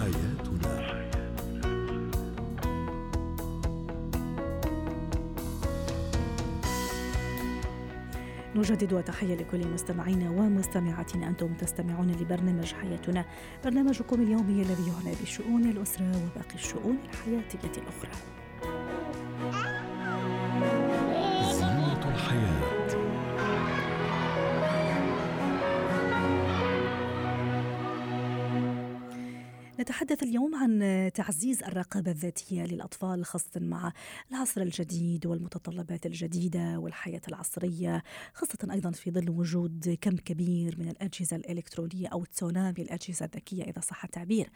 حياتنا. نجدد وتحية لكل مستمعينا ومستمعاتنا. أنتم تستمعون لبرنامج حياتنا برنامجكم اليومي الذي يعنى بشؤون الأسرة وباقي الشؤون الحياتية الأخرى. نتحدث اليوم عن تعزيز الرقابة الذاتية للأطفال خاصة مع العصر الجديد والمتطلبات الجديدة والحياة العصرية خاصة أيضا في ظل وجود كم كبير من الأجهزة الإلكترونية أو تسونامي الأجهزة الذكية إذا صح التعبير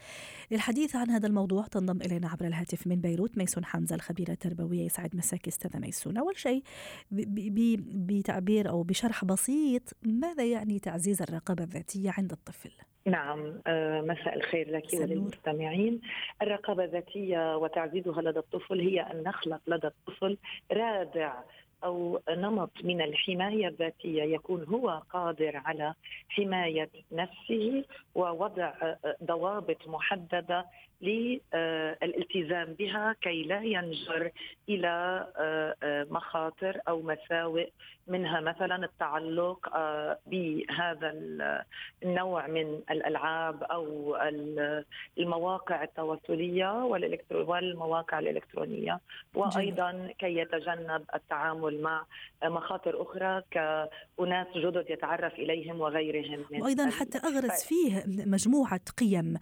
للحديث عن هذا الموضوع تنضم إلينا عبر الهاتف من بيروت ميسون حمزة الخبيرة التربوية يسعد مساك أستاذة ميسون أول شيء بتعبير أو بشرح بسيط ماذا يعني تعزيز الرقابة الذاتية عند الطفل؟ نعم آه، مساء الخير لك وللمستمعين. الرقابة الذاتية وتعزيزها لدى الطفل هي أن نخلق لدى الطفل رادع أو نمط من الحماية الذاتيه يكون هو قادر على حماية نفسه ووضع ضوابط محددة للالتزام بها كي لا ينجر إلى مخاطر أو مساوئ منها مثلا التعلق بهذا النوع من الألعاب أو المواقع التواصليه والمواقع الإلكترونية. وأيضا كي يتجنب التعامل مع مخاطر أخرى كأناس جدد يتعرف إليهم وغيرهم من وأيضا حتى اغرس فيه مجموعة قيم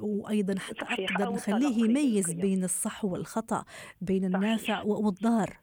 وأيضا حتى أقدر نخليه يميز بين الصح والخطأ بين النافع والضار.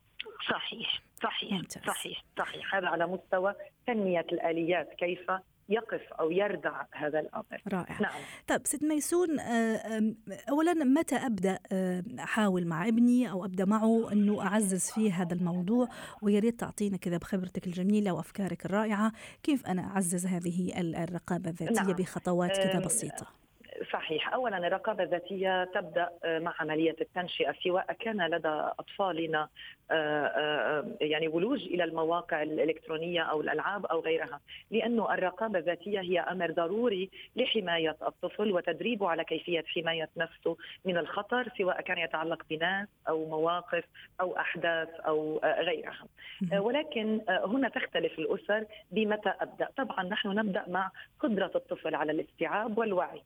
صحيح صحيح ممتاز. صحيح صحيح. هذا على مستوى تنمية الآليات كيف يقف أو يردع هذا الأمر. رائع. نعم. طيب ست ميسون آه، اولا متى أبدأ آه، أحاول مع ابني أو أبدأ معه أنه أعزز فيه هذا الموضوع؟ ويا ريت تعطينا كذا بخبرتك الجميلة وأفكارك الرائعة كيف أنا أعزز هذه الرقابة الذاتية نعم. بخطوات كذا بسيطة؟ صحيح. اولا الرقابة الذاتية تبدأ آه، مع عملية التنشئة سواء كان لدى أطفالنا آه، آه، يعني ولوج إلى المواقع الإلكترونية أو الألعاب أو غيرها. لأنه الرقابة الذاتية هي أمر ضروري لحماية الطفل وتدريبه على كيفية حماية نفسه من الخطر سواء كان يتعلق بناس أو مواقف أو أحداث أو غيرها. ولكن هنا تختلف الأسر بمتى أبدأ. طبعا نحن نبدأ مع قدرة الطفل على الاستيعاب والوعي.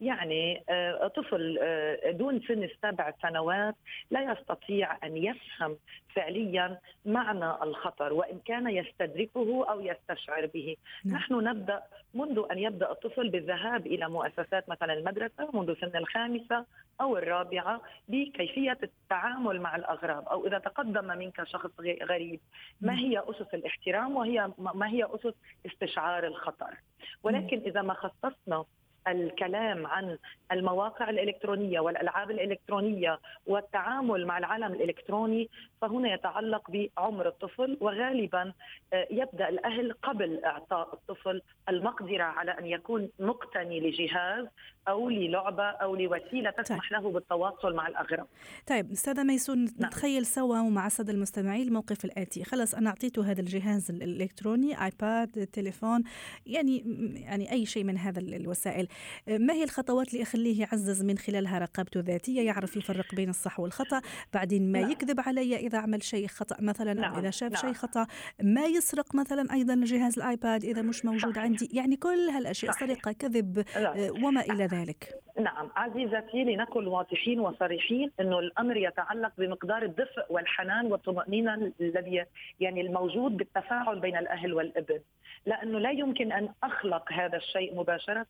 يعني آه، طفل آه، دون سن السبع سنوات لا يستطيع أن يفهم فعليا معنى الخطر وإن كان يستدركه أو يستشعر به، نعم. نحن نبدأ منذ أن يبدأ الطفل بالذهاب إلى مؤسسات مثلا المدرسة منذ سن الخامسة أو الرابعة بكيفية التعامل مع الأغراب أو إذا تقدم منك شخص غريب ما نعم. هي أسس الاحترام وهي ما هي أسس استشعار الخطر ولكن نعم. إذا ما خصصنا الكلام عن المواقع الإلكترونية والألعاب الإلكترونية والتعامل مع العالم الإلكتروني فهنا يتعلق بعمر الطفل وغالبا آه، يبدأ الأهل قبل إعطاء الطفل المقدرة على أن يكون مقتني لجهاز أو للعبة أو لوسيلة تسمح طيب. له بالتواصل مع الأغرب. طيب أستاذة ميسون نعم. نتخيل سوا ومع الساده المستمعين الموقف الآتي، خلص أنا أعطيته هذا الجهاز الإلكتروني آيباد، تليفون يعني يعني أي شيء من هذا الوسائل، ما هي الخطوات اللي أخليه يعزز من خلالها رقابته الذاتيه، يعرف يفرق بين الصح والخطأ، بعدين ما نعم. يكذب علي إذا عمل شيء خطأ مثلا نعم. أو إذا شاف نعم. شيء خطأ، ما يسرق مثلا أيضا جهاز الآيباد إذا مش موجود عندي، يعني كل هالأشياء سرقة كذب آه، وما إلى ذلك نعم عزيزتي لنكن واضحين وصريحين إنه الأمر يتعلق بمقدار الدفء والحنان والطمأنينة الذي يعني الموجود بالتفاعل بين الأهل والابن لأنه لا يمكن أن أخلق هذا الشيء مباشرة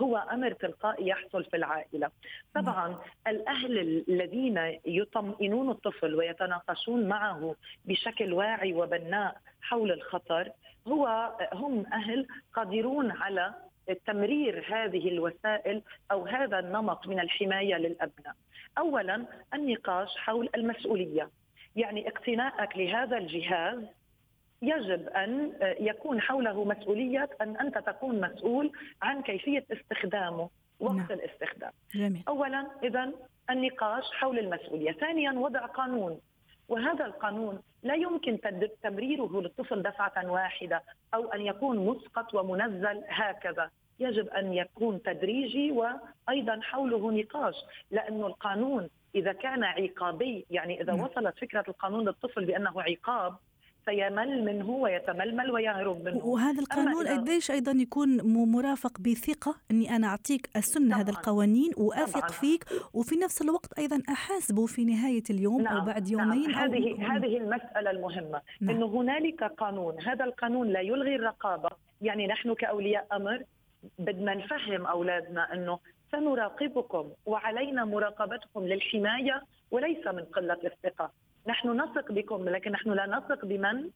هو أمر تلقائي يحصل في العائلة طبعا الأهل الذين يطمئنون الطفل ويتناقشون معه بشكل واعي وبناء حول الخطر هو هم أهل قادرون على تمرير هذه الوسائل أو هذا النمط من الحماية للأبناء. اولا النقاش حول المسؤولية، يعني اقتناءك لهذا الجهاز يجب أن يكون حوله مسؤوليه أن أنت تكون مسؤول عن كيفية استخدامه وقت نعم. الاستخدام. جميل. اولا اذا النقاش حول المسؤولية، ثانيا وضع قانون وهذا القانون لا يمكن تمريره للطفل دفعة واحدة أو أن يكون مسقط ومنزل هكذا يجب أن يكون تدريجي وأيضا حوله نقاش لأنه القانون إذا كان عقابي يعني إذا وصلت فكرة القانون للطفل بأنه عقاب سيمل منه ويتململ ويهرب منه وهذا القانون قديش أيضا يكون مرافق بثقة إني أنا أعطيك السن هذا القوانين وأثق طبعاً. فيك وفي نفس الوقت أيضا احاسبه في نهاية اليوم نعم. أو بعد نعم. يومين نعم. هذه أو... هذه المسألة المهمة نعم. إنه هنالك قانون هذا القانون لا يلغي الرقابة يعني نحن كأولياء أمر بدنا نفهم أولادنا إنه سنراقبكم وعلينا مراقبتكم للحماية وليس من قلة الثقة نحن نثق بكم لكن نحن لا نثق بمن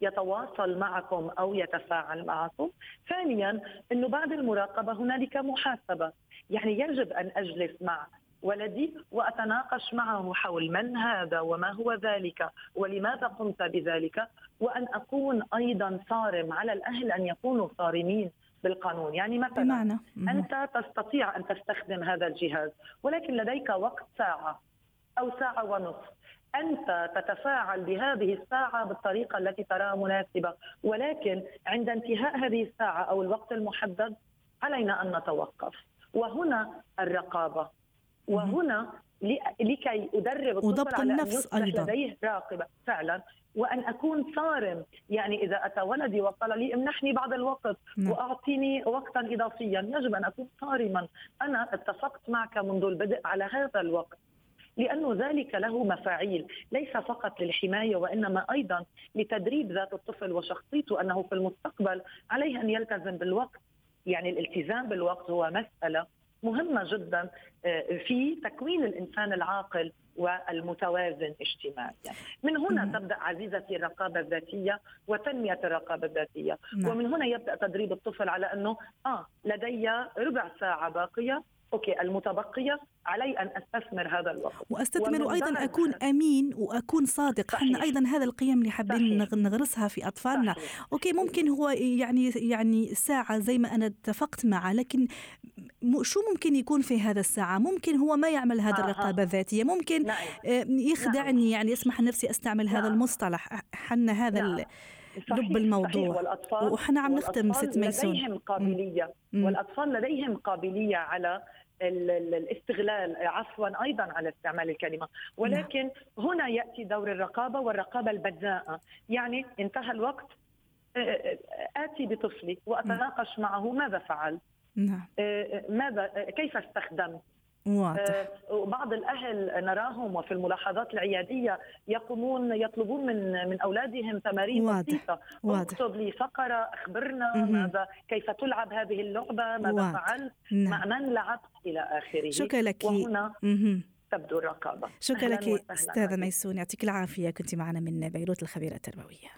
يتواصل معكم أو يتفاعل معكم. ثانيا إنه بعد المراقبة هنالك محاسبة، يعني يجب أن أجلس مع ولدي وأتناقش معه حول من هذا وما هو ذلك ولماذا قمت بذلك وأن أكون أيضا صارم. على الأهل أن يكونوا صارمين بالقانون. يعني مثلا بمعنى. أنت تستطيع أن تستخدم هذا الجهاز ولكن لديك وقت ساعة أو ساعة ونصف. أنت تتفاعل بهذه الساعة بالطريقة التي تراها مناسبة. ولكن عند انتهاء هذه الساعة أو الوقت المحدد علينا أن نتوقف. وهنا الرقابة. وهنا لكي أدرب الطفل على النفس ان يصبح لديه راقبة. فعلا. وأن أكون صارم. يعني إذا أتى ولدي وقال لي امنحني بعض الوقت نعم. وأعطيني وقتا اضافيا يجب أن أكون صارما. أنا اتفقت معك منذ البدء على هذا الوقت. لأن ذلك له مفاعيل ليس فقط للحماية وإنما أيضا لتدريب ذات الطفل وشخصيته أنه في المستقبل عليه أن يلتزم بالوقت يعني الالتزام بالوقت هو مسألة مهمة جدا آه، في تكوين الإنسان العاقل والمتوازن اجتماعيا من هنا مم. تبدأ تعزيز الرقابة الذاتية وتنمية الرقابة الذاتية مم. ومن هنا يبدأ تدريب الطفل على أنه آه لدي ربع ساعة باقية okay المتبقية علي أن أستثمر هذا الوقت وأستثمر أيضا أكون أمين وأكون صادق إحنا أيضا هذا القيم اللي حابين نغرسها في أطفالنا صحيح. okay ممكن هو يعني يعني ساعة زي ما أنا اتفقت معه لكن شو ممكن يكون في هذا الساعة ممكن هو ما يعمل هذا آه الرقابة الذاتية ممكن نعم. آه، يخدعني نعم. يعني أسمح لنفسي أستعمل نعم. هذا المصطلح حنا هذا نعم. لب الموضوع. والأطفال وحنا عم نختم ست ميسون. لديهم قابلية. مم. والأطفال لديهم قابلية على الاستغلال عفوا أيضا على استعمال الكلمة. ولكن نعم. هنا يأتي دور الرقابة والرقابة البذاءه يعني انتهى الوقت. آتي بطفلي وأتناقش معه ماذا فعل؟ نعم. ماذا كيف استخدمت واضح. وبعض الأهل نراهم وفي الملاحظات العيادية يقومون يطلبون من من أولادهم تمارين واضح. بسيطة اكتب لي فقرة أخبرنا مم. ماذا كيف تلعب هذه اللعبة ماذا واضح. فعلت نعم. مع من لعبت إلى آخره شكرا لك وهنا تبدو الرقابة شكرا لك أستاذة ميسون يعطيك العافية كنت معنا من بيروت الخبيرة التربوية